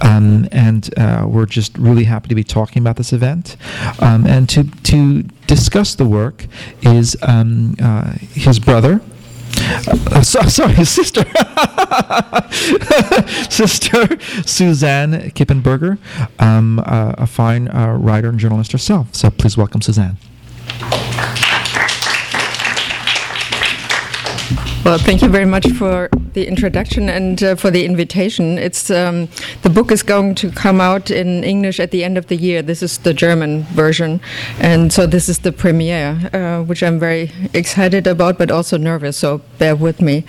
Um, and uh, we're just really happy to be talking about this event. Um, and to, to discuss the work is um, uh, his brother. Uh, so, sorry, his sister, sister Susanne Kippenberger, um, uh, a fine uh, writer and journalist herself. So please welcome Susanne. Well, thank you very much for the introduction and uh, for the invitation. It's um, the book is going to come out in English at the end of the year. This is the German version, and so this is the premiere, uh, which I'm very excited about, but also nervous. So bear with me,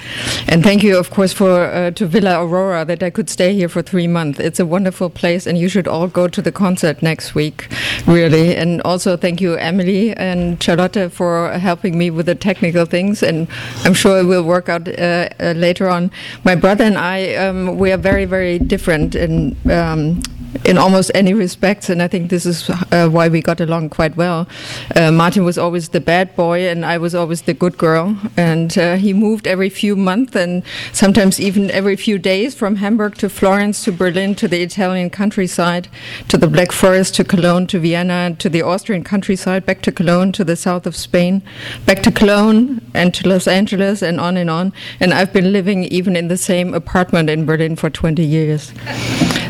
and thank you, of course, for uh, to Villa Aurora that I could stay here for three months. It's a wonderful place, and you should all go to the concert next week, really. And also thank you, Emily and Charlotte, for helping me with the technical things, and I'm sure it will work out uh, uh, later on. My brother and I, um, we are very, very different in um, in almost any respects, and I think this is uh, why we got along quite well. Uh, Martin was always the bad boy, and I was always the good girl. And uh, he moved every few months, and sometimes even every few days, from Hamburg to Florence to Berlin to the Italian countryside, to the Black Forest to Cologne to Vienna to the Austrian countryside, back to Cologne to the south of Spain, back to Cologne and to Los Angeles, and on and on. And I've been living even in the same apartment in Berlin for 20 years.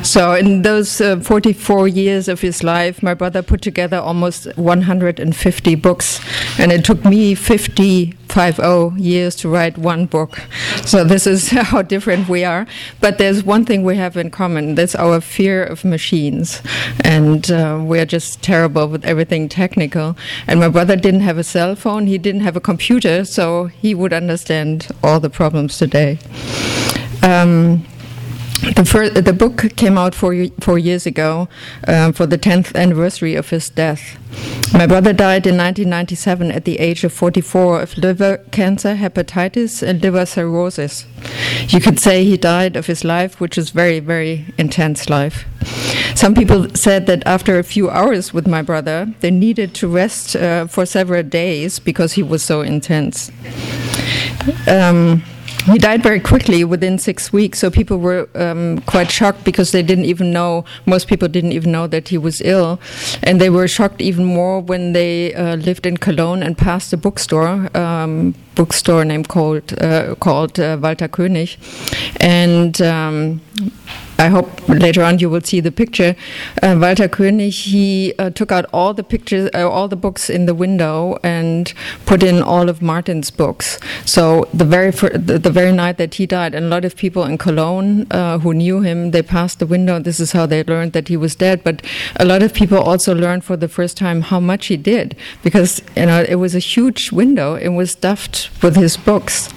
So, in those uh, 44 years of his life, my brother put together almost 150 books, and it took me 50 50 years to write one book. So this is how different we are. But there's one thing we have in common. That's our fear of machines, and uh, we're just terrible with everything technical. And my brother didn't have a cell phone. He didn't have a computer, so he would understand all the problems today. Um, the, first, the book came out four, four years ago um, for the 10th anniversary of his death. My brother died in 1997 at the age of 44 of liver cancer, hepatitis, and liver cirrhosis. You could say he died of his life, which is very, very intense life. Some people said that after a few hours with my brother, they needed to rest uh, for several days because he was so intense. Um, he died very quickly within six weeks, so people were um, quite shocked because they didn't even know, most people didn't even know that he was ill. And they were shocked even more when they uh, lived in Cologne and passed a bookstore, um, bookstore named called, uh, called uh, Walther König. And um, I hope later on you will see the picture. Uh, Walther König, he uh, took out all the pictures, uh, all the books in the window, and put in all of Martin's books. So the very the, the, very night that he died, and a lot of people in Cologne uh, who knew him, they passed the window. This is how they learned that he was dead. But a lot of people also learned for the first time how much he did, because you know it was a huge window. It was stuffed with his books.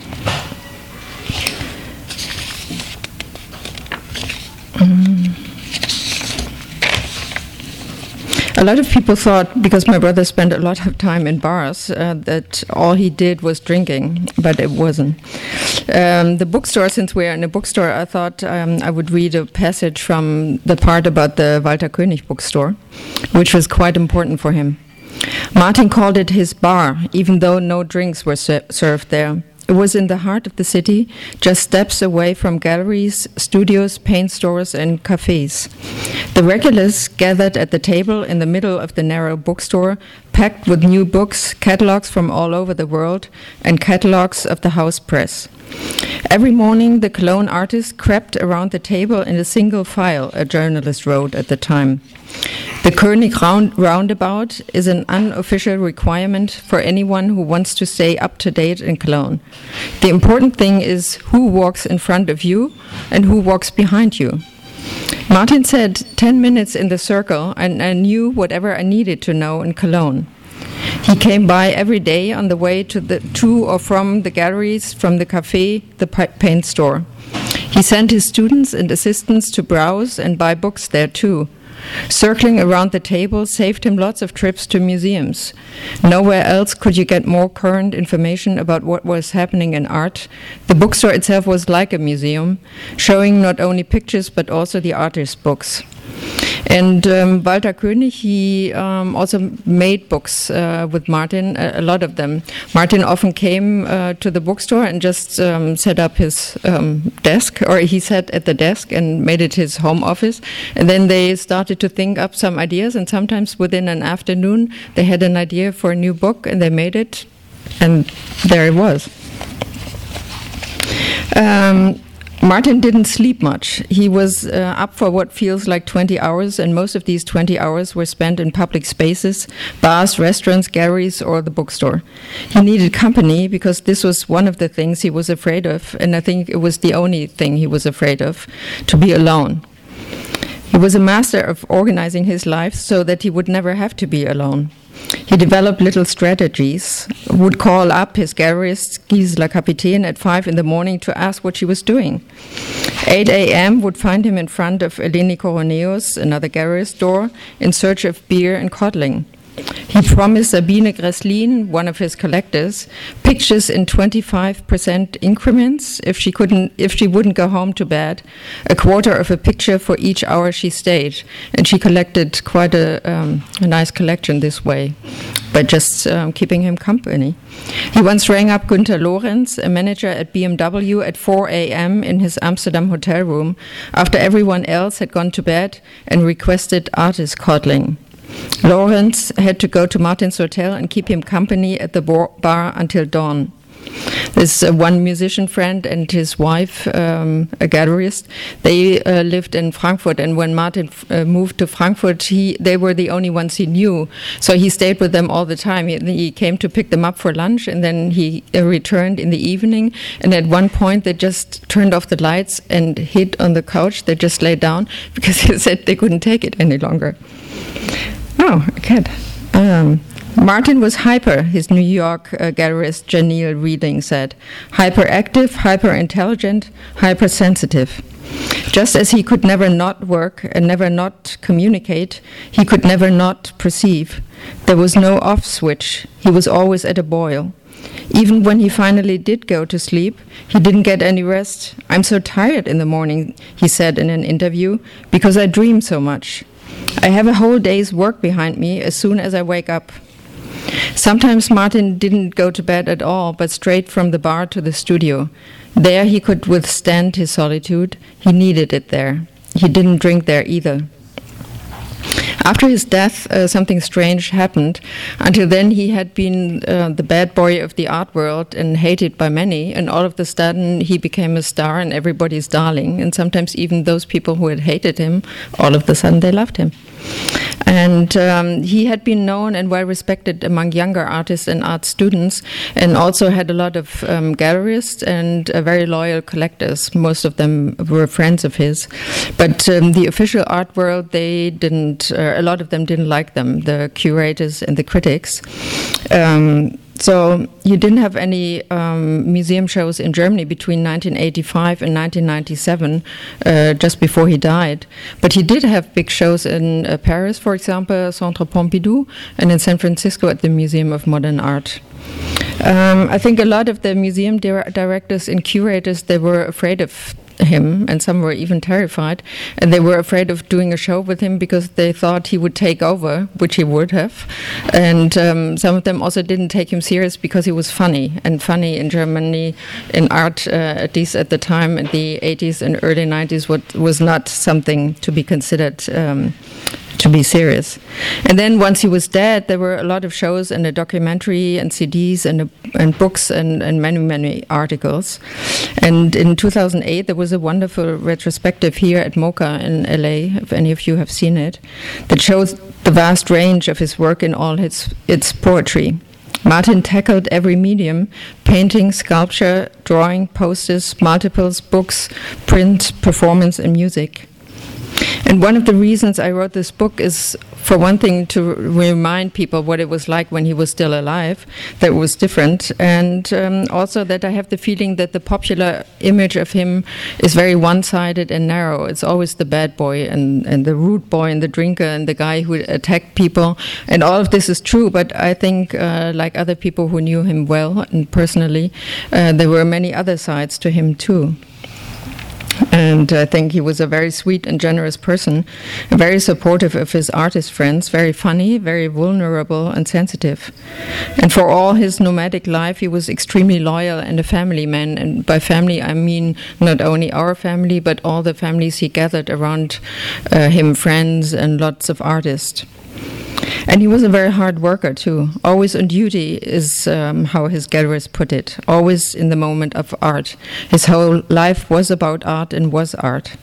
A lot of people thought, because my brother spent a lot of time in bars, uh, that all he did was drinking, but it wasn't. Um, the bookstore, since we're in a bookstore, I thought um, I would read a passage from the part about the Walther König bookstore, which was quite important for him. Martin called it his bar, even though no drinks were ser served there. It was in the heart of the city, just steps away from galleries, studios, paint stores, and cafes. The regulars gathered at the table in the middle of the narrow bookstore, packed with new books, catalogs from all over the world, and catalogs of the house press. Every morning, the Cologne artist crept around the table in a single file, a journalist wrote at the time. The König round, roundabout is an unofficial requirement for anyone who wants to stay up to date in Cologne. The important thing is who walks in front of you and who walks behind you. Martin said 10 minutes in the circle, and I knew whatever I needed to know in Cologne. He came by every day on the way to, the, to or from the galleries, from the cafe, the paint store. He sent his students and assistants to browse and buy books there too. Circling around the table saved him lots of trips to museums. Nowhere else could you get more current information about what was happening in art. The bookstore itself was like a museum, showing not only pictures but also the artist's books. And um, Walther König, he um, also made books uh, with Martin, a, a, lot of them. Martin often came uh, to the bookstore and just um, set up his um, desk, or he sat at the desk and made it his home office. And then they started to think up some ideas, and sometimes within an afternoon, they had an idea for a new book and they made it, and there it was. Um, Martin didn't sleep much. He was uh, up for what feels like 20 hours, and most of these 20 hours were spent in public spaces bars, restaurants, galleries, or the bookstore. He needed company because this was one of the things he was afraid of, and I think it was the only thing he was afraid of to be alone. He was a master of organizing his life so that he would never have to be alone. He developed little strategies, would call up his gallerist, Gisela Kapitän, at 5 in the morning to ask what she was doing. 8 a.m. would find him in front of Eleni Koroneus, another gallerist door, in search of beer and coddling. He promised Sabine Grässlin, one of his collectors, pictures in 25% increments if she couldn't if she wouldn't go home to bed, a quarter of a picture for each hour she stayed, and she collected quite a, um, a nice collection this way, by just um, keeping him company. He once rang up Günter Lorenz, a manager at BMW, at 4 a.m. in his Amsterdam hotel room after everyone else had gone to bed and requested artist coddling. Lorenz had to go to Martin's hotel and keep him company at the bar until dawn. There's uh, one musician friend and his wife, um, a gallerist. They uh, lived in Frankfurt, and when Martin uh, moved to Frankfurt, he they were the only ones he knew. So he stayed with them all the time. He, he came to pick them up for lunch, and then he uh, returned in the evening. And at one point, they just turned off the lights and hid on the couch. They just lay down because he said they couldn't take it any longer. Oh, a cat. Um, Martin was hyper, his New York uh, gallerist Janelle Reiring said. Hyperactive, hyper intelligent, hypersensitive. Just as he could never not work and never not communicate, he could never not perceive. There was no off switch, he was always at a boil. Even when he finally did go to sleep, he didn't get any rest. I'm so tired in the morning, he said in an interview, because I dream so much. I have a whole day's work behind me as soon as I wake up. Sometimes Martin didn't go to bed at all, but straight from the bar to the studio. There he could withstand his solitude. He needed it there. He didn't drink there either. After his death, uh, something strange happened. Until then, he had been uh, the bad boy of the art world and hated by many, and all of a sudden, he became a star and everybody's darling. And sometimes, even those people who had hated him, all of a sudden, they loved him. And um, he had been known and well respected among younger artists and art students, and also had a lot of um, gallerists and uh, very loyal collectors. Most of them were friends of his. But um, the official art world, they didn't, uh, a lot of them didn't like them, the curators and the critics. Um, so he didn't have any um, museum shows in Germany between 1985 and 1997, uh, just before he died. But he did have big shows in uh, Paris, for example, Centre Pompidou, and in San Francisco at the Museum of Modern Art. Um, I think a lot of the museum di directors and curators they were afraid of him, and some were even terrified. And they were afraid of doing a show with him because they thought he would take over, which he would have. And um, some of them also didn't take him serious because he was funny. And funny in Germany, in art, uh, at least at the time, in the 80s and early 90s, what, was not something to be considered. Um, to be serious. And then once he was dead, there were a lot of shows and a documentary and CDs and, a, and books and, and many, many articles. And in 2008, there was a wonderful retrospective here at MoCA in LA, if any of you have seen it, that shows the vast range of his work in all its, its poetry. Martin tackled every medium painting, sculpture, drawing, posters, multiples, books, print, performance, and music. And one of the reasons I wrote this book is, for one thing, to remind people what it was like when he was still alive, that was different, and um, also that I have the feeling that the popular image of him is very one sided and narrow. It's always the bad boy and, and the rude boy and the drinker and the guy who attacked people, and all of this is true, but I think, uh, like other people who knew him well and personally, uh, there were many other sides to him too. And I think he was a very sweet and generous person, very supportive of his artist friends, very funny, very vulnerable and sensitive. And for all his nomadic life, he was extremely loyal and a family man. And by family, I mean not only our family, but all the families he gathered around uh, him, friends and lots of artists. And he was a very hard worker too. Always on duty is um, how his galleries put it. Always in the moment of art. His whole life was about art and was art.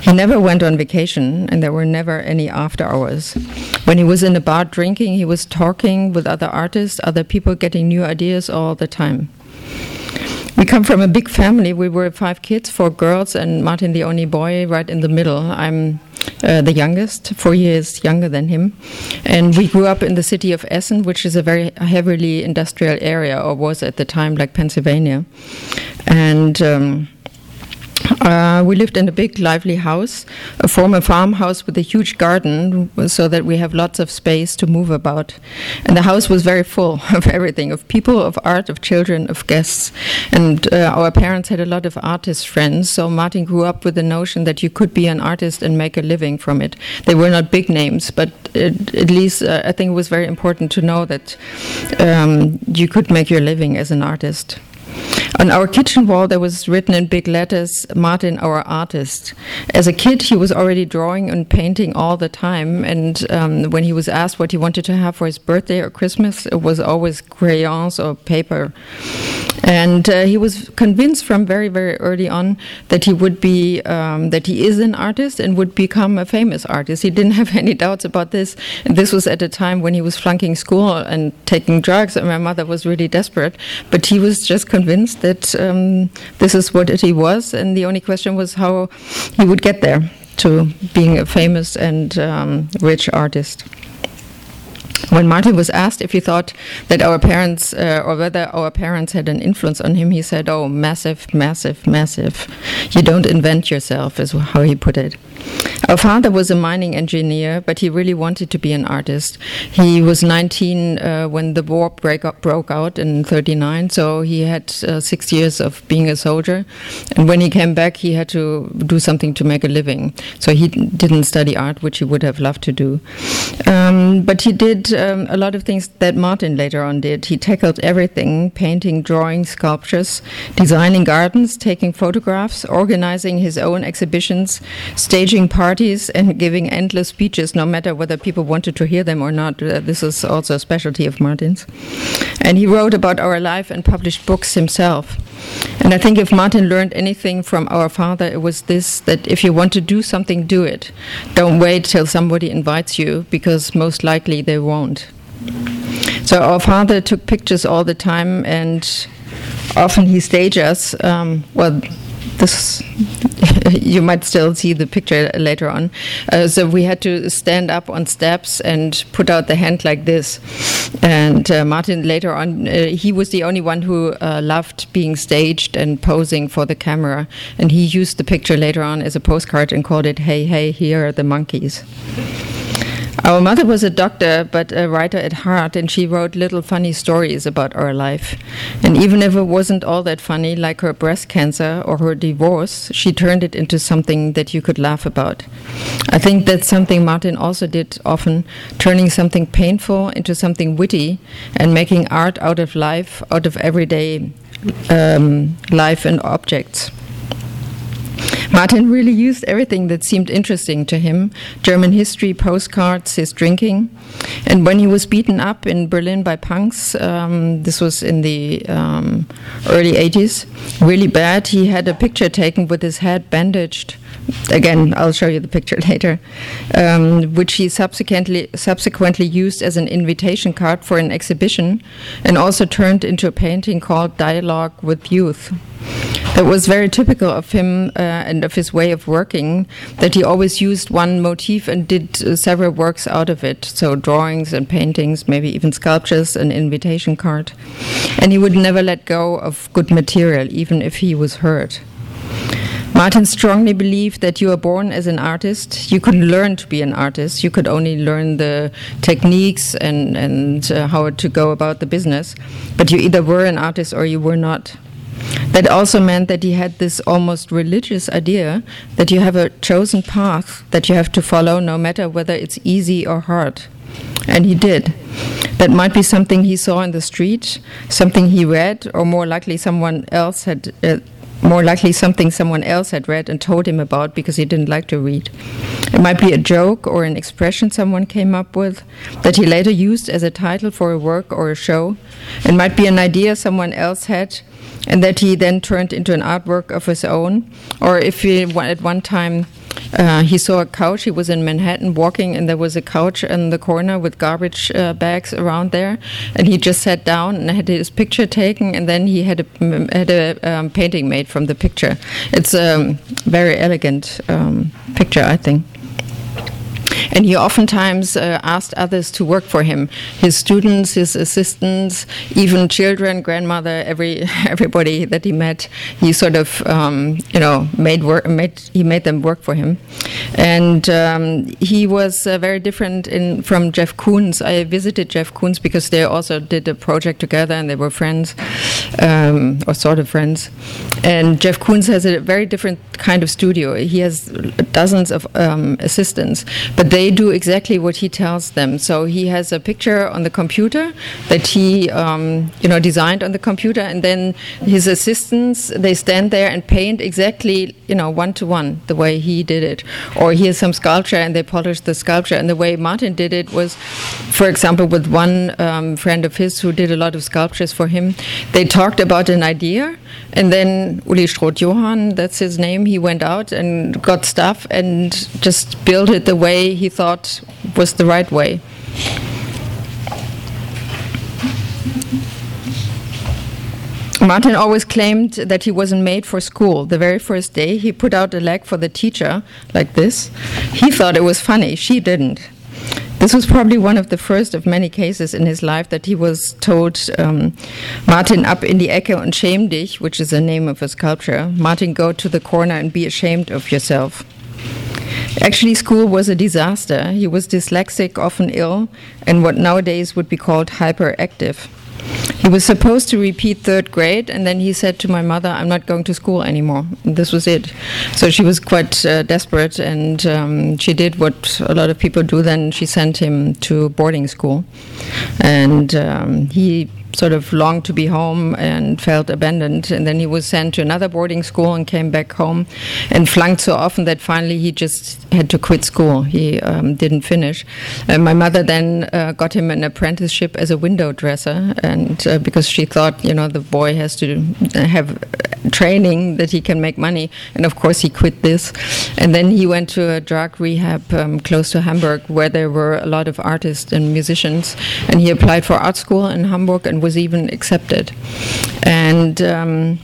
He never went on vacation, and there were never any after hours. When he was in a bar drinking, he was talking with other artists, other people, getting new ideas all the time. We come from a big family. We were five kids, four girls, and Martin, the only boy, right in the middle. I'm uh, the youngest, four years younger than him. And we grew up in the city of Essen, which is a very heavily industrial area, or was at the time like Pennsylvania. And um, uh, we lived in a big, lively house, a former farmhouse with a huge garden, so that we have lots of space to move about. And the house was very full of everything of people, of art, of children, of guests. And uh, our parents had a lot of artist friends, so Martin grew up with the notion that you could be an artist and make a living from it. They were not big names, but it, at least uh, I think it was very important to know that um, you could make your living as an artist. On our kitchen wall, there was written in big letters, Martin, our artist. As a kid, he was already drawing and painting all the time. And um, when he was asked what he wanted to have for his birthday or Christmas, it was always crayons or paper. And uh, he was convinced from very, very early on that he would be, um, that he is an artist and would become a famous artist. He didn't have any doubts about this. And this was at a time when he was flunking school and taking drugs, and my mother was really desperate. But he was just convinced that um, this is what he was, and the only question was how he would get there to being a famous and um, rich artist when Martin was asked if he thought that our parents, uh, or whether our parents had an influence on him, he said, Oh, massive, massive, massive. You don't invent yourself, is how he put it. Our father was a mining engineer, but he really wanted to be an artist. He was 19 uh, when the war up, broke out in 39, so he had uh, six years of being a soldier. And when he came back, he had to do something to make a living. So he didn't study art, which he would have loved to do. Um, but he did um, a lot of things that Martin later on did. He tackled everything painting, drawing, sculptures, designing gardens, taking photographs, organizing his own exhibitions, staging parties, and giving endless speeches, no matter whether people wanted to hear them or not. Uh, this is also a specialty of Martin's. And he wrote about our life and published books himself. And I think if Martin learned anything from our father, it was this that if you want to do something, do it. Don't wait till somebody invites you, because most likely they won't. So our father took pictures all the time, and often he staged us. Um, well, this you might still see the picture later on. Uh, so we had to stand up on steps and put out the hand like this. And uh, Martin later on, uh, he was the only one who uh, loved being staged and posing for the camera. And he used the picture later on as a postcard and called it "Hey, hey, here are the monkeys." Our mother was a doctor, but a writer at heart, and she wrote little funny stories about our life. And even if it wasn't all that funny, like her breast cancer or her divorce, she turned it into something that you could laugh about. I think that's something Martin also did often, turning something painful into something witty and making art out of life, out of everyday um, life and objects. Martin really used everything that seemed interesting to him German history, postcards, his drinking. And when he was beaten up in Berlin by punks, um, this was in the um, early 80s, really bad, he had a picture taken with his head bandaged. Again, I'll show you the picture later, um, which he subsequently subsequently used as an invitation card for an exhibition, and also turned into a painting called Dialogue with Youth. That was very typical of him uh, and of his way of working that he always used one motif and did uh, several works out of it. So, drawings and paintings, maybe even sculptures, an invitation card. And he would never let go of good material, even if he was hurt. Martin strongly believed that you are born as an artist. You couldn't learn to be an artist. You could only learn the techniques and, and uh, how to go about the business. But you either were an artist or you were not. That also meant that he had this almost religious idea that you have a chosen path that you have to follow no matter whether it's easy or hard. And he did. That might be something he saw in the street, something he read, or more likely someone else had. Uh, more likely something someone else had read and told him about because he didn't like to read. It might be a joke or an expression someone came up with that he later used as a title for a work or a show. It might be an idea someone else had and that he then turned into an artwork of his own. Or if he at one time uh, he saw a couch. He was in Manhattan walking, and there was a couch in the corner with garbage uh, bags around there. And he just sat down and had his picture taken, and then he had a had a um, painting made from the picture. It's a very elegant um, picture, I think. And he oftentimes uh, asked others to work for him his students, his assistants, even children, grandmother, every, everybody that he met. He sort of, um, you know, made, work, made, he made them work for him. And um, he was uh, very different in, from Jeff Koons. I visited Jeff Koons because they also did a project together and they were friends, um, or sort of friends. And Jeff Koons has a very different kind of studio. He has dozens of um, assistants, but they do exactly what he tells them. So he has a picture on the computer that he, um, you know, designed on the computer, and then his assistants they stand there and paint exactly, you know, one to one the way he did it. Or he has some sculpture and they polish the sculpture. And the way Martin did it was, for example, with one um, friend of his who did a lot of sculptures for him. They talked about an idea, and then Uli Strothjohann, that's his name, he went out and got stuff and just built it the way he thought was the right way. Martin always claimed that he wasn't made for school. The very first day, he put out a leg for the teacher, like this. He thought it was funny, she didn't. This was probably one of the first of many cases in his life that he was told, um, Martin, ab in die Ecke und schäm dich, which is the name of a sculpture. Martin, go to the corner and be ashamed of yourself. Actually, school was a disaster. He was dyslexic, often ill, and what nowadays would be called hyperactive. He was supposed to repeat third grade, and then he said to my mother, I'm not going to school anymore. And this was it. So she was quite uh, desperate, and um, she did what a lot of people do then. She sent him to boarding school. And um, he sort of longed to be home and felt abandoned. And then he was sent to another boarding school and came back home and flunked so often that finally he just had to quit school. He um, didn't finish. And my mother then uh, got him an apprenticeship as a window dresser, and uh, because she thought, you know, the boy has to have training that he can make money. And of course, he quit this. And then he went to a drug rehab um, close to Hamburg where there were a lot of artists and musicians. And he applied for art school in Hamburg and was even accepted. And um,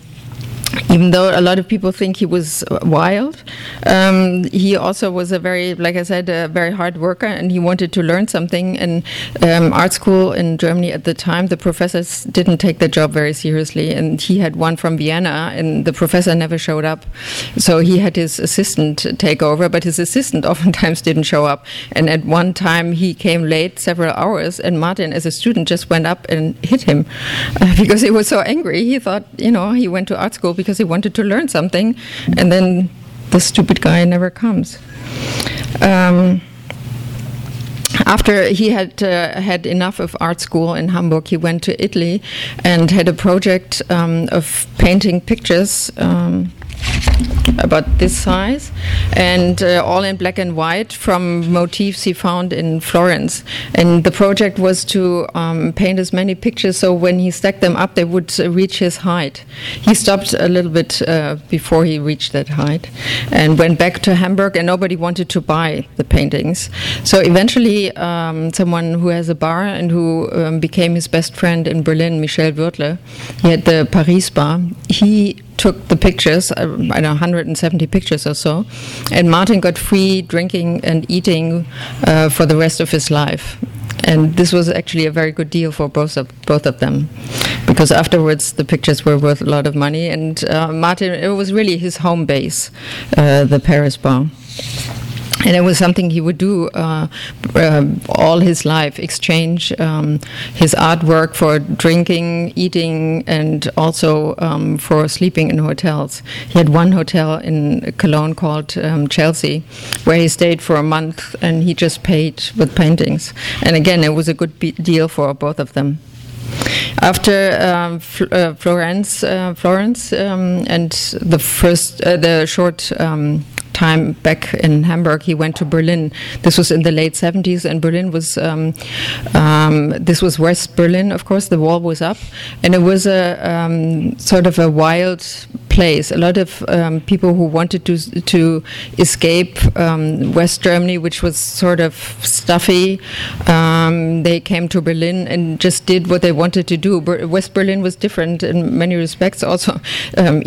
even though a lot of people think he was wild, um, he also was a very, like I said, a very hard worker, and he wanted to learn something. And um, art school in Germany at the time, the professors didn't take the job very seriously, and he had one from Vienna, and the professor never showed up. So he had his assistant take over, but his assistant oftentimes didn't show up. And at one time, he came late several hours, and Martin, as a student, just went up and hit him uh, because he was so angry. He thought, you know, he went to art school because he wanted to learn something, and then the stupid guy never comes. Um, after he had uh, had enough of art school in Hamburg, he went to Italy and had a project um, of painting pictures. Um, about this size, and uh, all in black and white from motifs he found in Florence. And the project was to um, paint as many pictures so when he stacked them up, they would uh, reach his height. He stopped a little bit uh, before he reached that height and went back to Hamburg, and nobody wanted to buy the paintings. So eventually, um, someone who has a bar and who um, became his best friend in Berlin, Michel Würthle, he had the Paris bar. He took the pictures, uh, I know, 170 pictures or so, and Martin got free drinking and eating uh, for the rest of his life. And this was actually a very good deal for both of both of them, because afterwards the pictures were worth a lot of money. And uh, Martin, it was really his home base, uh, the Paris bar and it was something he would do uh, uh, all his life exchange um, his artwork for drinking eating and also um, for sleeping in hotels. He had one hotel in cologne called um, chelsea where he stayed for a month and he just paid with paintings. And again it was a good deal for both of them. After um, Fl uh, Florence, uh, Florence, um, and the first, uh, the short um, time back in Hamburg, he went to Berlin. This was in the late 70s, and Berlin was um, um, this was West Berlin, of course. The wall was up, and it was a um, sort of a wild place. A lot of um, people who wanted to to escape um, West Germany, which was sort of stuffy, um, they came to Berlin and just did what they wanted to do. Ber West Berlin was different in many respects. Also,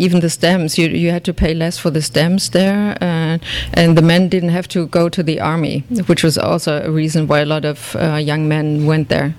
even the stamps, you you had to pay less for the stamps there. Uh, and the men didn't have to go to the army, which was also a reason why a lot of uh, young men went there.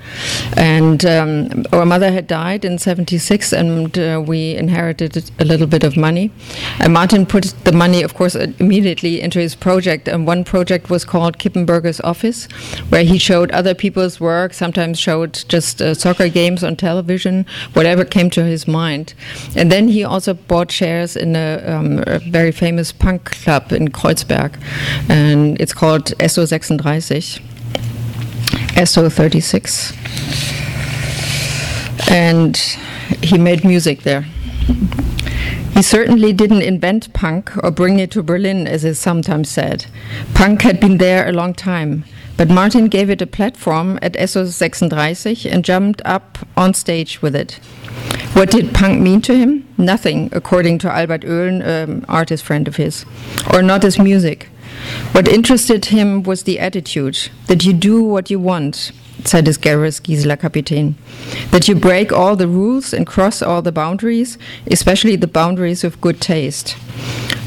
And um, our mother had died in 76, and uh, we inherited a little bit of money. And Martin put the money, of course, immediately into his project. And one project was called Kippenberger's Office, where he showed other people's work, sometimes showed just uh, soccer games on television, whatever came to his mind. And then he also bought shares in a, um, a very famous punk club in Kreuzberg, and it's called SO 36, SO 36. And he made music there. He certainly didn't invent punk or bring it to Berlin, as is sometimes said. Punk had been there a long time, but Martin gave it a platform at SO 36 and jumped up on stage with it. What did punk mean to him? Nothing, according to Albert Oehlen, an um, artist friend of his, or not his music. What interested him was the attitude that you do what you want, said his gallerist Gisela Kapitän. That you break all the rules and cross all the boundaries, especially the boundaries of good taste.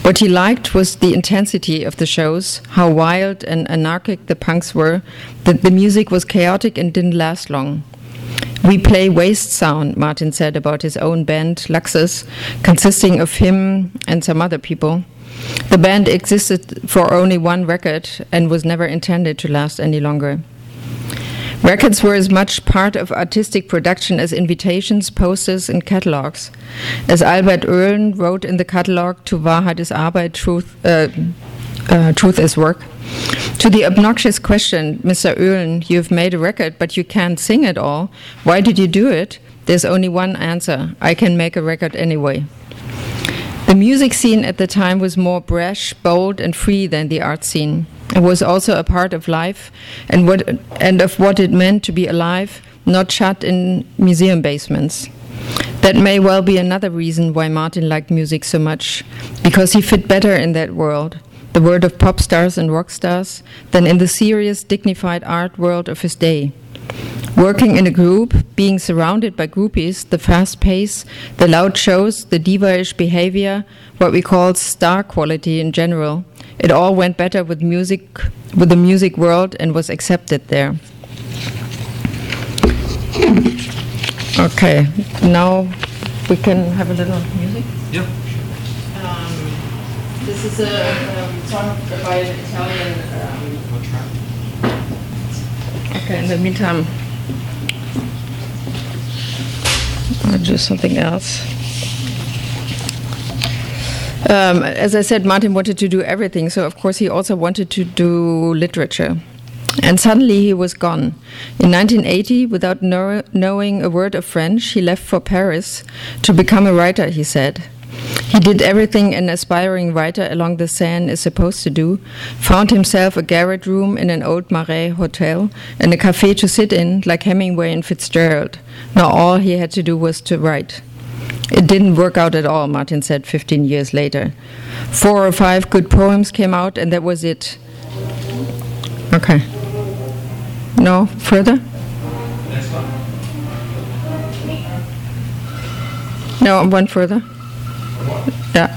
What he liked was the intensity of the shows, how wild and anarchic the punks were, that the music was chaotic and didn't last long. We play waste sound, Martin said about his own band, Luxus, consisting of him and some other people. The band existed for only one record and was never intended to last any longer. Records were as much part of artistic production as invitations, posters, and catalogs. As Albert Oehlen wrote in the catalog to Wahrheit ist Arbeit, Truth, uh, uh, Truth is Work, to the obnoxious question, Mr. Oehlen, you've made a record, but you can't sing at all. Why did you do it? There's only one answer I can make a record anyway. The music scene at the time was more brash, bold, and free than the art scene. It was also a part of life and, what, and of what it meant to be alive, not shut in museum basements. That may well be another reason why Martin liked music so much, because he fit better in that world the world of pop stars and rock stars, than in the serious, dignified art world of his day. Working in a group, being surrounded by groupies, the fast pace, the loud shows, the diva-ish behavior, what we call star quality in general, it all went better with music, with the music world, and was accepted there. Okay, now we can have a little music. Yeah. Um, this is a um, song by an Italian. Um, okay, in the meantime, I'll do something else. Um, as I said, Martin wanted to do everything, so of course he also wanted to do literature. And suddenly he was gone. In 1980, without know knowing a word of French, he left for Paris to become a writer, he said. He did everything an aspiring writer along the Seine is supposed to do, found himself a garret room in an old Marais hotel and a cafe to sit in, like Hemingway and Fitzgerald. Now all he had to do was to write. It didn't work out at all, Martin said 15 years later. Four or five good poems came out, and that was it. Okay. No further? No, one further. Yeah.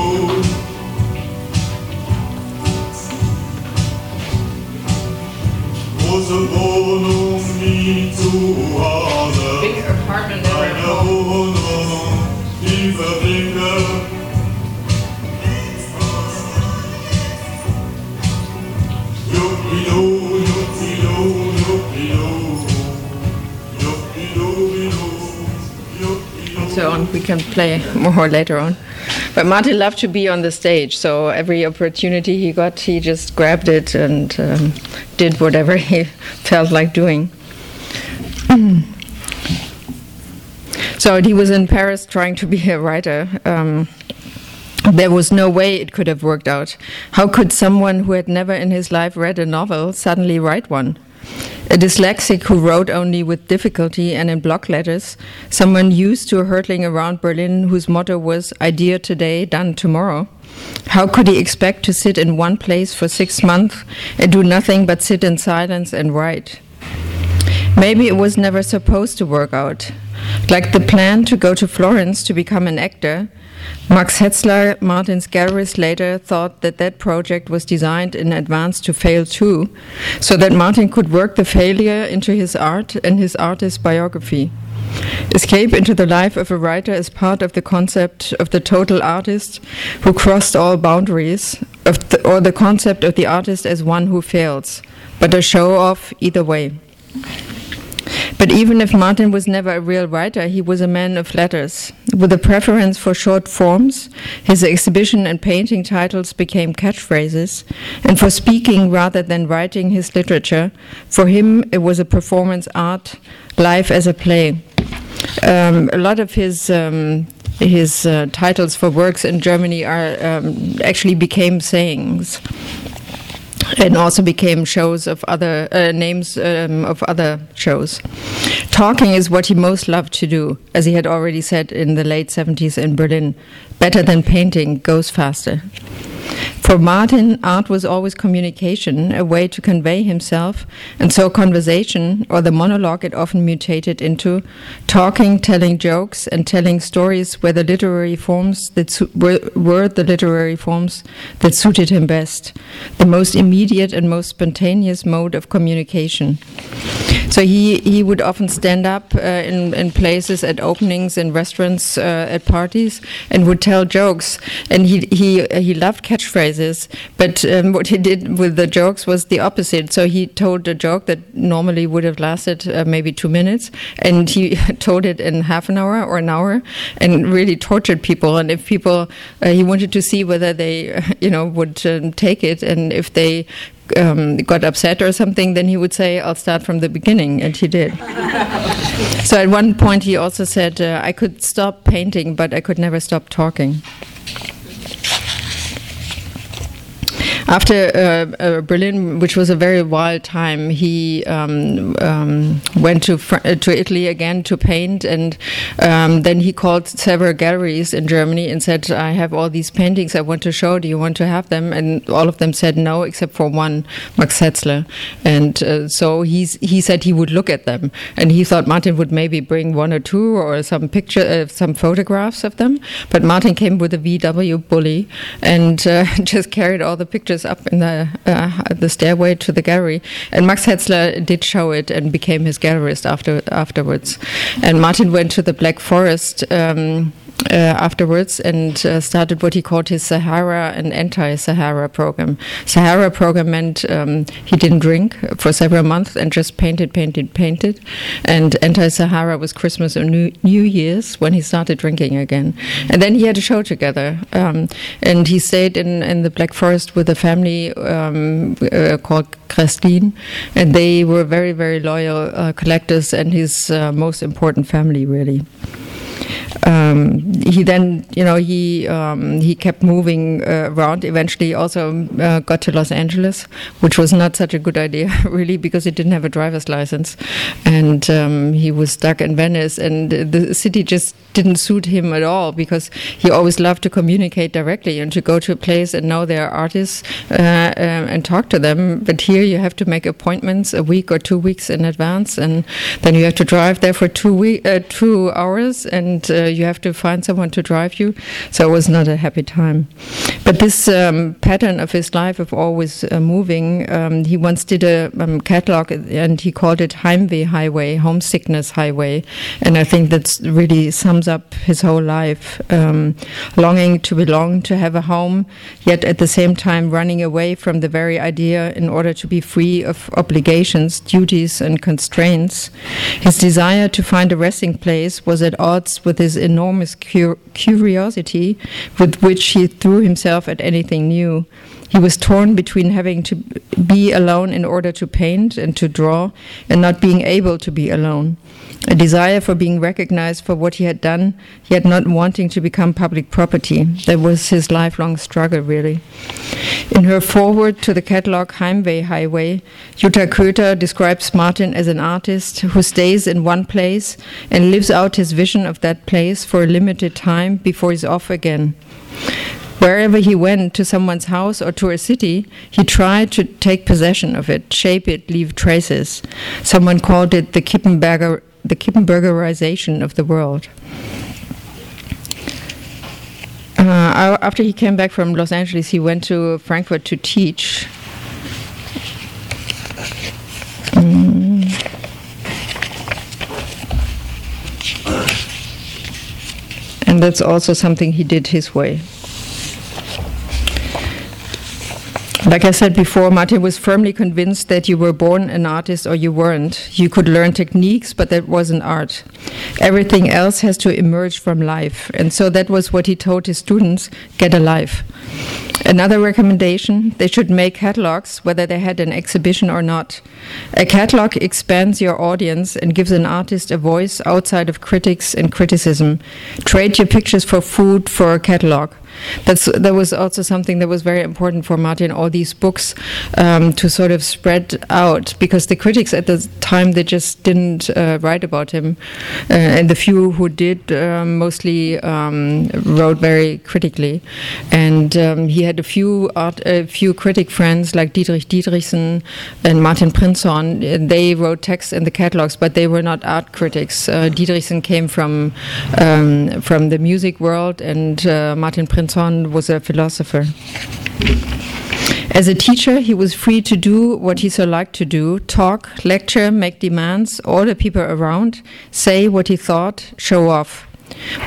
Große We can play more later on. But Martin loved to be on the stage, so every opportunity he got, he just grabbed it and um, did whatever he felt like doing. so he was in Paris trying to be a writer. Um, there was no way it could have worked out. How could someone who had never in his life read a novel suddenly write one? A dyslexic who wrote only with difficulty and in block letters, someone used to hurtling around Berlin whose motto was idea today, done tomorrow. How could he expect to sit in one place for six months and do nothing but sit in silence and write? Maybe it was never supposed to work out. Like the plan to go to Florence to become an actor, Max Hetzler, Martin's gallerist, later thought that that project was designed in advance to fail too, so that Martin could work the failure into his art and his artist's biography. Escape into the life of a writer as part of the concept of the total artist who crossed all boundaries, the, or the concept of the artist as one who fails, but a show off either way. But even if Martin was never a real writer, he was a man of letters. With a preference for short forms, his exhibition and painting titles became catchphrases, and for speaking rather than writing his literature, for him it was a performance art, life as a play. Um, a lot of his um, his uh, titles for works in Germany are um, actually became sayings and also became shows of other uh, names um, of other shows. Talking is what he most loved to do, as he had already said in the late 70s in Berlin. Better than painting, goes faster. For Martin, art was always communication, a way to convey himself, and so conversation, or the monologue it often mutated into, talking, telling jokes, and telling stories were the literary forms that su- were, were the literary forms that suited him best, the most immediate and most spontaneous mode of communication. So he, he would often stand up uh, in, in places at openings in restaurants uh, at parties and would tell jokes. And he he he loved catchphrases but um, what he did with the jokes was the opposite. So he told a joke that normally would have lasted uh, maybe 2 minutes and he told it in half an hour or an hour and really tortured people. And if people uh, he wanted to see whether they you know would um, take it and if they um, got upset or something, then he would say, "I'll start from the beginning," and he did. so at one point, he also said, uh, "I could stop painting, but I could never stop talking." After uh, uh, Berlin, which was a very wild time, he um, um, went to Fr- uh, to Italy again to paint, and um, then he called several galleries in Germany and said, "I have all these paintings I want to show. Do you want to have them?" And all of them said no, except for one, Max Hetzler. And uh, so he's, he said he would look at them, and he thought Martin would maybe bring one or two or some picture, uh, some photographs of them. But Martin came with a VW bully and uh, just carried all the pictures up in the uh, the stairway to the gallery. And Max Hetzler did show it and became his gallerist after afterwards. And Martin went to the Black Forest. Um, uh, afterwards and uh, started what he called his Sahara and anti-Sahara program. Sahara program meant um, he didn't drink for several months and just painted, painted, painted. And anti-Sahara was Christmas or New, New Year's when he started drinking again. And then he had a show together. Um, and he stayed in, in the Black Forest with a family um, uh, called Christine, And they were very, very loyal uh, collectors and his uh, most important family, really um, he then, you know, he um, he kept moving uh, around. Eventually, also uh, got to Los Angeles, which was not such a good idea, really, because he didn't have a driver's license, and um, he was stuck in Venice, and the city just didn't suit him at all because he always loved to communicate directly and to go to a place and know there are artists uh, um, and talk to them. But here you have to make appointments a week or two weeks in advance, and then you have to drive there for two week, uh, two hours, and uh, you have to find someone to drive you. So it was not a happy time. But this um, pattern of his life of always uh, moving, um, he once did a um, catalog and he called it Heimweh Highway, Homesickness Highway, and I think that really sums up his whole life, um, longing to belong, to have a home, yet at the same time running away from the very idea in order to be free of obligations, duties, and constraints. His desire to find a resting place was at odds with his enormous cur- curiosity with which he threw himself at anything new. He was torn between having to be alone in order to paint and to draw, and not being able to be alone. A desire for being recognized for what he had done, yet not wanting to become public property. That was his lifelong struggle, really. In her foreword to the catalog Heimweh Highway, Jutta Koether describes Martin as an artist who stays in one place and lives out his vision of that place for a limited time before he's off again. Wherever he went, to someone's house or to a city, he tried to take possession of it, shape it, leave traces. Someone called it the Kippenberger, the Kippenbergerization of the world. Uh, after he came back from Los Angeles, he went to Frankfurt to teach. Mm. And that's also something he did his way. Like I said before, Martin was firmly convinced that you were born an artist or you weren't. You could learn techniques, but that wasn't art. Everything else has to emerge from life. And so that was what he told his students get a life. Another recommendation they should make catalogs, whether they had an exhibition or not. A catalog expands your audience and gives an artist a voice outside of critics and criticism. Trade your pictures for food for a catalog. That's that was also something that was very important for Martin. All these books um, to sort of spread out because the critics at the time they just didn't uh, write about him, uh, and the few who did um, mostly um, wrote very critically. And um, he had a few art, a few critic friends like Diedrich Diederichsen and Martin Prinzhorn. They wrote texts in the catalogs, but they were not art critics. Uh, Diederichsen came from um, from the music world, and uh, Martin Prinzhorn Prinzhorn was a philosopher. As a teacher, he was free to do what he so liked to do talk, lecture, make demands, order people around, say what he thought, show off.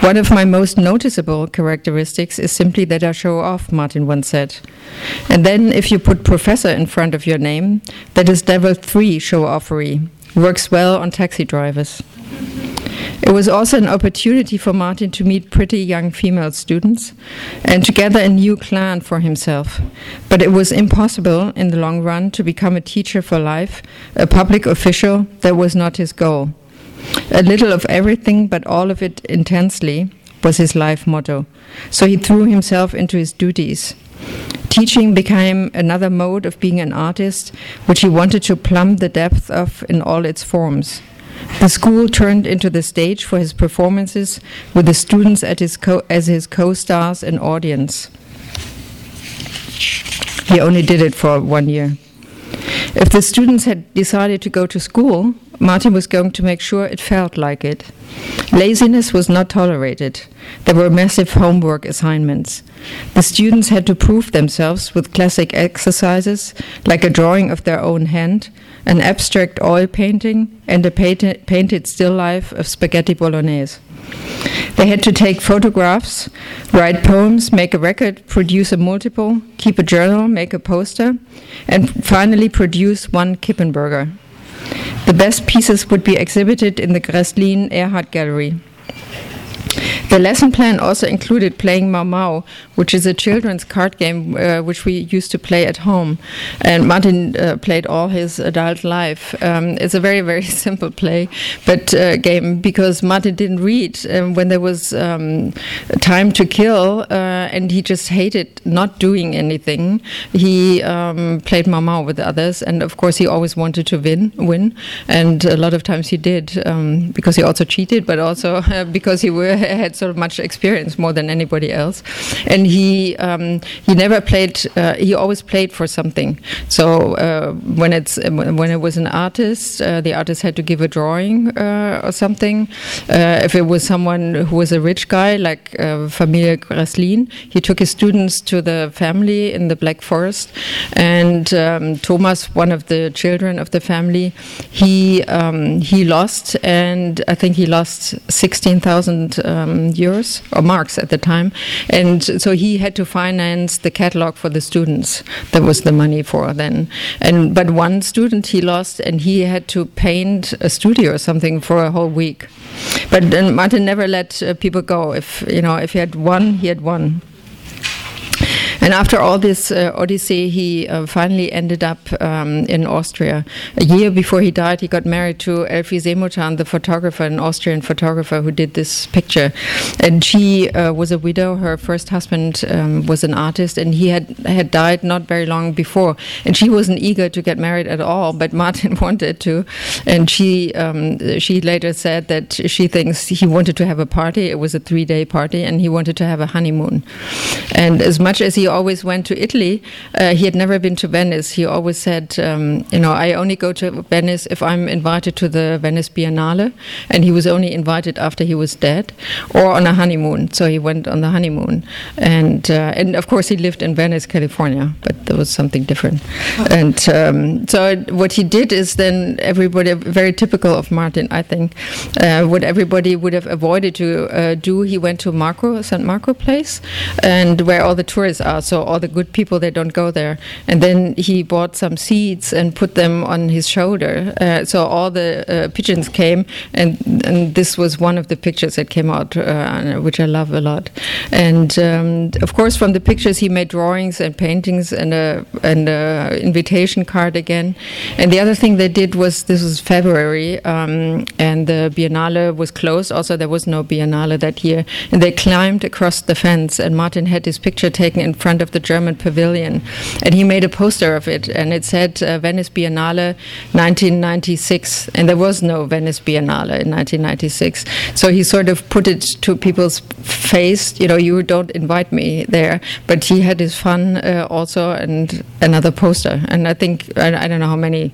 One of my most noticeable characteristics is simply that I show off, Martin once said. And then, if you put professor in front of your name, that is level three show offery. Works well on taxi drivers. It was also an opportunity for Martin to meet pretty young female students and to gather a new clan for himself. But it was impossible in the long run to become a teacher for life, a public official. That was not his goal. A little of everything, but all of it intensely, was his life motto. So he threw himself into his duties. Teaching became another mode of being an artist, which he wanted to plumb the depth of in all its forms. The school turned into the stage for his performances with the students his as his co stars and audience. He only did it for one year. If the students had decided to go to school, Martin was going to make sure it felt like it. Laziness was not tolerated. There were massive homework assignments. The students had to prove themselves with classic exercises like a drawing of their own hand, an abstract oil painting, and a painted still life of spaghetti bolognese. They had to take photographs, write poems, make a record, produce a multiple, keep a journal, make a poster, and finally produce one Kippenberger. The best pieces would be exhibited in the Grässlin Erhard Gallery. The lesson plan also included playing Mau Mau, which is a children's card game uh, which we used to play at home. And Martin uh, played all his adult life. Um, it's a very, very simple play, but uh, game because Martin didn't read um, when there was um, time to kill, uh, and he just hated not doing anything. He um, played Mau with others, and of course, he always wanted to win, win, and a lot of times he did um, because he also cheated, but also because he were, had sort of much experience more than anybody else, and he um, he never played. Uh, he always played for something. So uh, when it's when it was an artist, uh, the artist had to give a drawing uh, or something. Uh, if it was someone who was a rich guy like uh, Grässlin, he took his students to the family in the Black Forest, and um, Thomas, one of the children of the family, he um, he lost, and I think he lost sixteen thousand um, euros or marks at the time, and so he had to finance the catalog for the students. That was the money for then. And but one student he lost, and he had to paint a studio or something for a whole week. But Martin never let uh, people go. If you know, if he had one, he had one. And after all this uh, odyssey, he uh, finally ended up um, in Austria. A year before he died, he got married to Elfie Semotan, the photographer, an Austrian photographer who did this picture. And she uh, was a widow. Her first husband um, was an artist, and he had had died not very long before. And she wasn't eager to get married at all, but Martin wanted to. And she um, she later said that she thinks he wanted to have a party. It was a three day party, and he wanted to have a honeymoon. And as much as he always went to Italy. Uh, he had never been to Venice. He always said, um, you know, I only go to Venice if I'm invited to the Venice Biennale, and he was only invited after he was dead or on a honeymoon. So he went on the honeymoon, and uh, and of course he lived in Venice, California, but there was something different. and um, so what he did is then everybody very typical of Martin, I think. Uh, what everybody would have avoided to uh, do, he went to Marco, St. Marco place, and where all the tourists are so all the good people they don't go there. And then he bought some seeds and put them on his shoulder. Uh, so all the uh, pigeons came, and and this was one of the pictures that came out, uh, which I love a lot. And um, of course, from the pictures he made drawings and paintings and a and a invitation card again. And the other thing they did was this was February, um, and the Biennale was closed. Also, there was no Biennale that year, and they climbed across the fence, and Martin had his picture taken in front of the German pavilion. And he made a poster of it, and it said uh, Venice Biennale 1996. And there was no Venice Biennale in 1996. So he sort of put it to people's face, you know, you don't invite me there. But he had his fun uh, also, and another poster. And I think, I, I don't know how many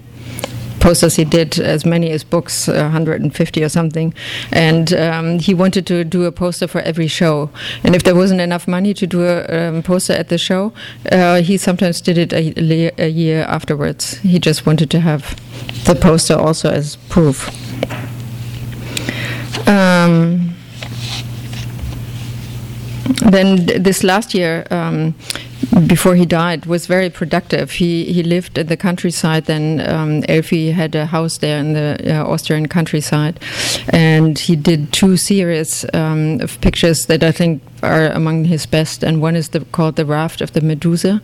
posters he did as many as books, uh, 150 or something. And um, he wanted to do a poster for every show. And if there wasn't enough money to do a um, poster at the show, uh, he sometimes did it a, a year afterwards. He just wanted to have the poster also as proof. Um, then this last year, um, before he died was very productive. He he lived in the countryside. Then um, Elfie had a house there in the uh, Austrian countryside, and he did two series um, of pictures that I think are among his best. And one is the, called "The Raft of the Medusa,"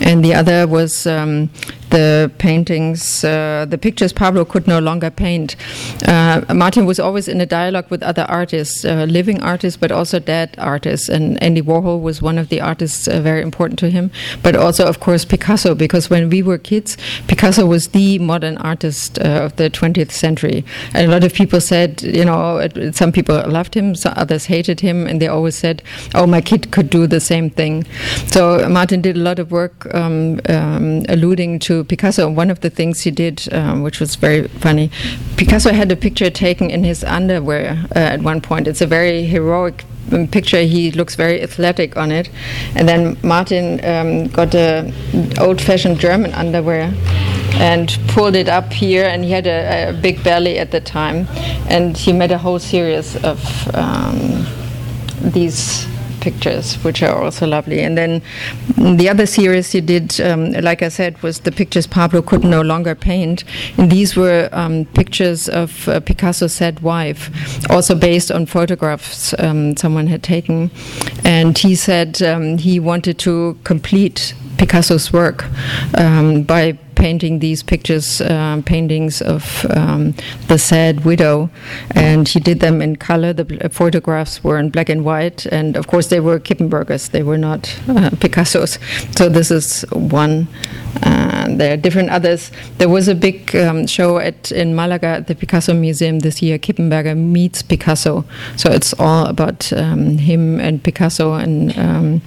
and the other was um, the paintings, uh, the pictures Pablo could no longer paint. Uh, Martin was always in a dialogue with other artists, uh, living artists, but also dead artists. And Andy Warhol was one of the artists uh, very important to him, but also, of course, Picasso, because when we were kids, Picasso was the modern artist uh, of the 20th century. And a lot of people said, you know, some people loved him, others hated him, and they always said, oh, my kid could do the same thing. So Martin did a lot of work um, um, alluding to Picasso, one of the things he did, um, which was very funny, Picasso had a picture taken in his underwear uh, at one point. It's a very heroic um, picture. He looks very athletic on it, and then Martin um, got a old-fashioned German underwear and pulled it up here, and he had a, a, big belly at the time, and he made a whole series of um, these pictures, which are also lovely. And then the other series he did, um, like I said, was the pictures Pablo could no longer paint. And these were um, pictures of uh, Picasso's sad wife, also based on photographs um, someone had taken. And he said um, he wanted to complete Picasso's work um, by painting these pictures, um, paintings of um, the sad widow, and he did them in color. The photographs were in black and white, and of course they were Kippenbergers. They were not uh, Picasso's. So this is one. Uh, there are different others. There was a big um, show at in Malaga at the Picasso Museum this year. Kippenberger meets Picasso. So it's all about um, him and Picasso, and um,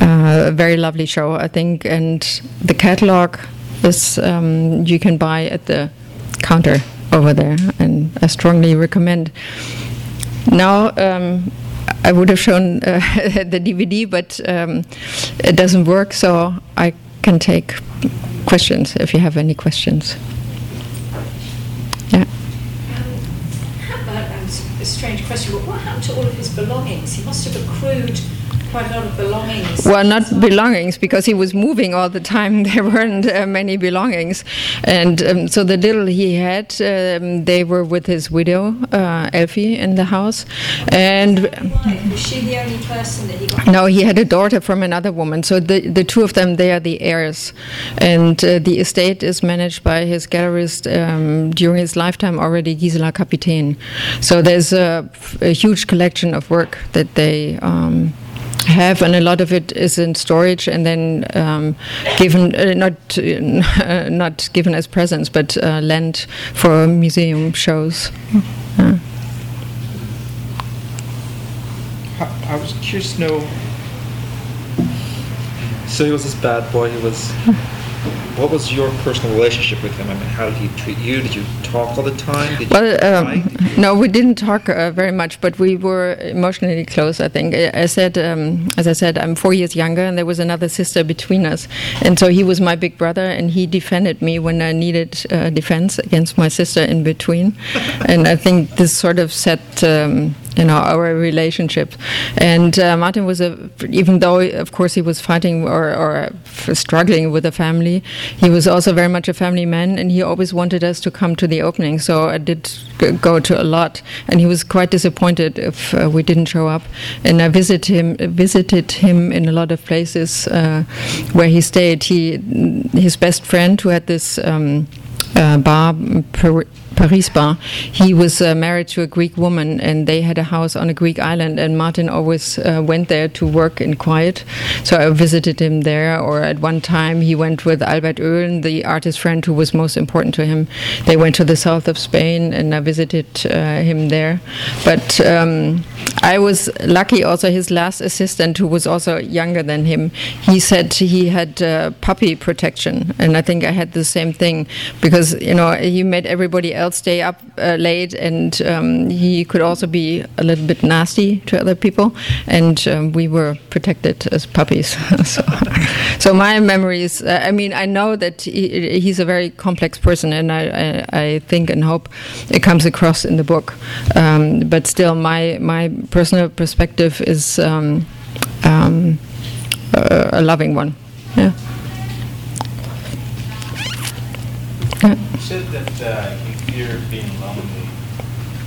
uh, a very lovely show, I think. And the catalog this um, you can buy at the counter over there, and I strongly recommend. Now, um, I would have shown uh, the DVD, but um, it doesn't work, so I can take questions if you have any questions. Yeah. a strange question, but what happened to all of his belongings? He must have accrued quite a lot of belongings. Well, not belongings because he was moving all the time. There weren't uh, many belongings, and um, so the little he had, um, they were with his widow, uh, Elfie, in the house. And was she the only person that he got? No, he had a daughter from another woman. So the the two of them, they are the heirs, and uh, the estate is managed by his gallerist um, during his lifetime already, Gisela Capitain. So there's a, a huge collection of work that they um, have, and a lot of it is in storage and then um, given uh, not uh, not given as presents, but uh, lent for museum shows. I, I was curious to know. So he was this bad boy. He was. What was your personal relationship with him? I mean, how did he treat you? Did you talk all the time? Did well, um, no, we didn't talk uh, very much, but we were emotionally close. I think. I said, um, as I said, I'm four years younger, and there was another sister between us, and so he was my big brother, and he defended me when I needed uh, defense against my sister in between, and I think this sort of set. Um, you know our relationship. And uh, martin was a even though of course he was fighting or, or struggling with the family he was also very much a family man and he always wanted us to come to the opening. So i did go to a lot and he was quite disappointed if uh, we didn't show up. And i visited him visited him in a lot of places uh, where he stayed. He his best friend who had this um, uh, bar Paris bar. He was uh, married to a Greek woman, and they had a house on a Greek island. And Martin always uh, went there to work in quiet. So I visited him there. Or at one time, he went with Albert Oehlen, the artist friend who was most important to him. They went to the south of Spain, and I visited uh, him there. But um, I was lucky. Also, his last assistant, who was also younger than him, he said he had uh, puppy protection, and I think I had the same thing because you know he made everybody else stay up uh, late, and um, he could also be a little bit nasty to other people, and um, we were protected as puppies. so, so my memories. Uh, I mean, I know that he, he's a very complex person, and I, I, I, think and hope it comes across in the book. Um, but still, my my personal perspective is. Um, um, a loving one. Yeah. Yeah. You said that uh, he feared being lonely.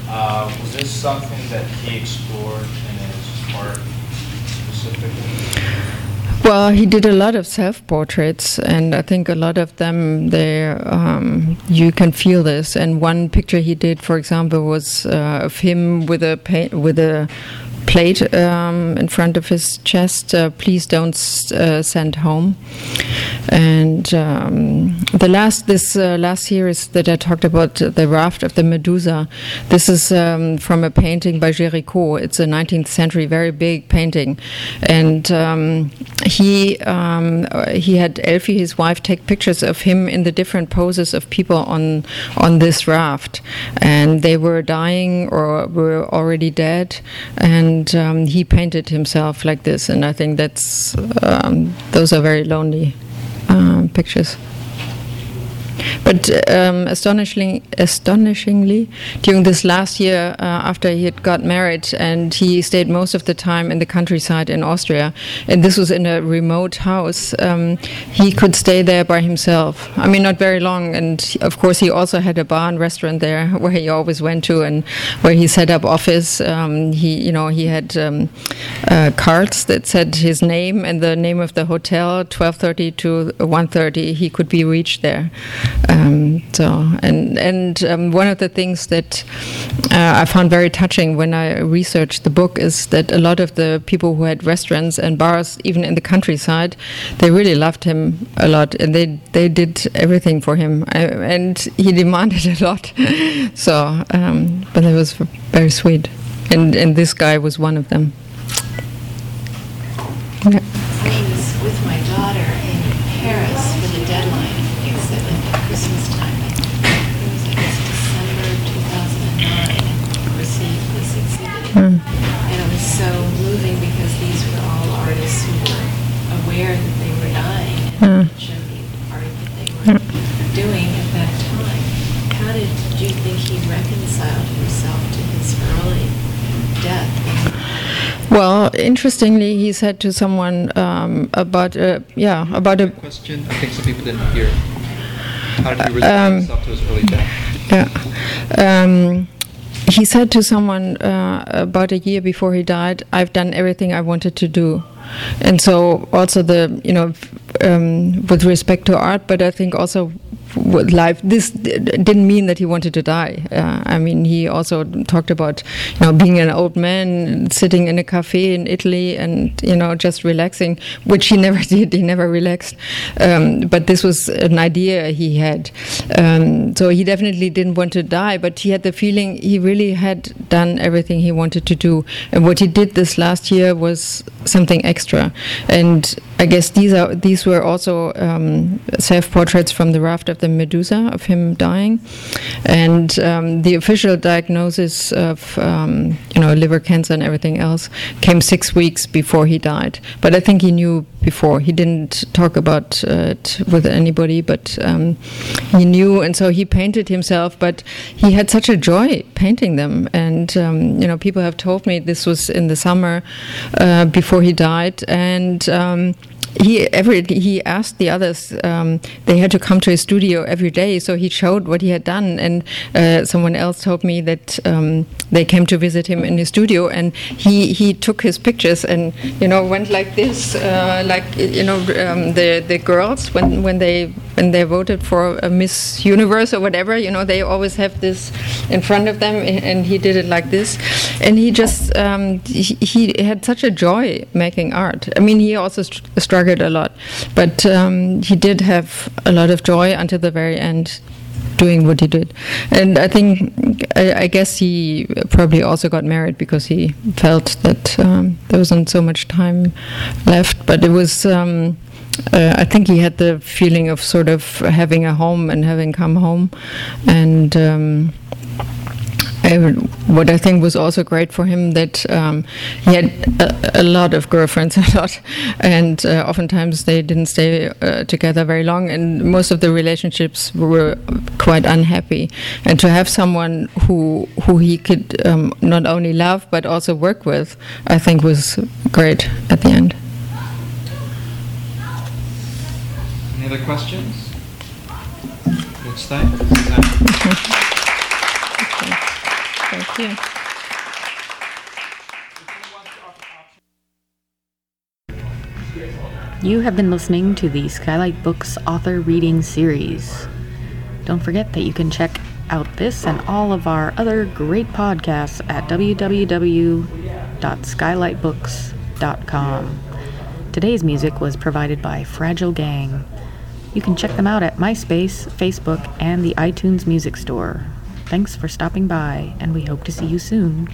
Uh, was this something that he explored in his art specifically? Well, he did a lot of self-portraits, and I think a lot of them, they um, you can feel this. And one picture he did, for example, was uh, of him with a pa- with a plate um, in front of his chest. Uh, Please don't uh, send home. And um, the last this uh, last series that I talked about, the raft of the Medusa. This is um, from a painting by Géricault. It's a 19th century, very big painting, and um, he um, he had Elfie, his wife, take pictures of him in the different poses of people on on this raft, and they were dying or were already dead, and um, he painted himself like this, and I think that's um, those are very lonely um, pictures. But um, astonishingly, astonishingly, during this last year, uh, after he had got married, and he stayed most of the time in the countryside in Austria, and this was in a remote house, um, he could stay there by himself. I mean, not very long, and of course, he also had a bar and restaurant there where he always went to, and where he set up office. Um, he, you know, he had um, uh, cards that said his name and the name of the hotel, 12:30 to 1:30. He could be reached there. Um, so, and and um, one of the things that uh, I found very touching when I researched the book is that a lot of the people who had restaurants and bars, even in the countryside, they really loved him a lot, and they they did everything for him, I, and he demanded a lot. so, um, but it was very sweet, and and this guy was one of them. Yeah. Well, interestingly, he said to someone um, about uh, yeah about a Question. I think some people didn't hear. How did he relate Um, himself to his early death? Yeah. Um, he said to someone uh, about a year before he died, "I've done everything I wanted to do," and so also the you know um, with respect to art, but I think also life. This didn't mean that he wanted to die. Uh, I mean, he also talked about you know being an old man sitting in a cafe in Italy and you know just relaxing, which he never did. He never relaxed. Um, but this was an idea he had. Um, so he definitely didn't want to die, but he had the feeling he really had done everything he wanted to do. And what he did this last year was something extra. And I guess these are these were also um, self-portraits from the raft of the Medusa of him dying, and um, the official diagnosis of um, you know liver cancer and everything else came six weeks before he died. But I think he knew before. He didn't talk about it with anybody, but um, he knew, and so he painted himself. But he had such a joy painting them, and um, you know people have told me this was in the summer uh, before he died, and. He every he asked the others um, they had to come to his studio every day so he showed what he had done and uh, someone else told me that um, they came to visit him in his studio and he he took his pictures and you know went like this uh, like you know um, the the girls when when they when they voted for a Miss Universe or whatever you know they always have this in front of them and he did it like this and he just um, he, he had such a joy making art. I mean he also str- struggled a lot but um, he did have a lot of joy until the very end doing what he did. And I think I, I guess he probably also got married because he felt that um, there wasn't so much time left. But it was um, uh, I think he had the feeling of sort of having a home and having come home, and um, I, what I think was also great for him that um, he had a, a lot of girlfriends, a lot, and uh, oftentimes they didn't stay uh, together very long, and most of the relationships were quite unhappy. And to have someone who who he could um, not only love but also work with, I think was great at the end. Any other questions? Good stuff. Thank you. You have been listening to the Skylight Books author reading series. Don't forget that you can check out this and all of our other great podcasts at www.skylightbooks.com. Today's music was provided by Fragile Gang. You can check them out at MySpace, Facebook, and the iTunes Music Store. Thanks for stopping by, and we hope to see you soon.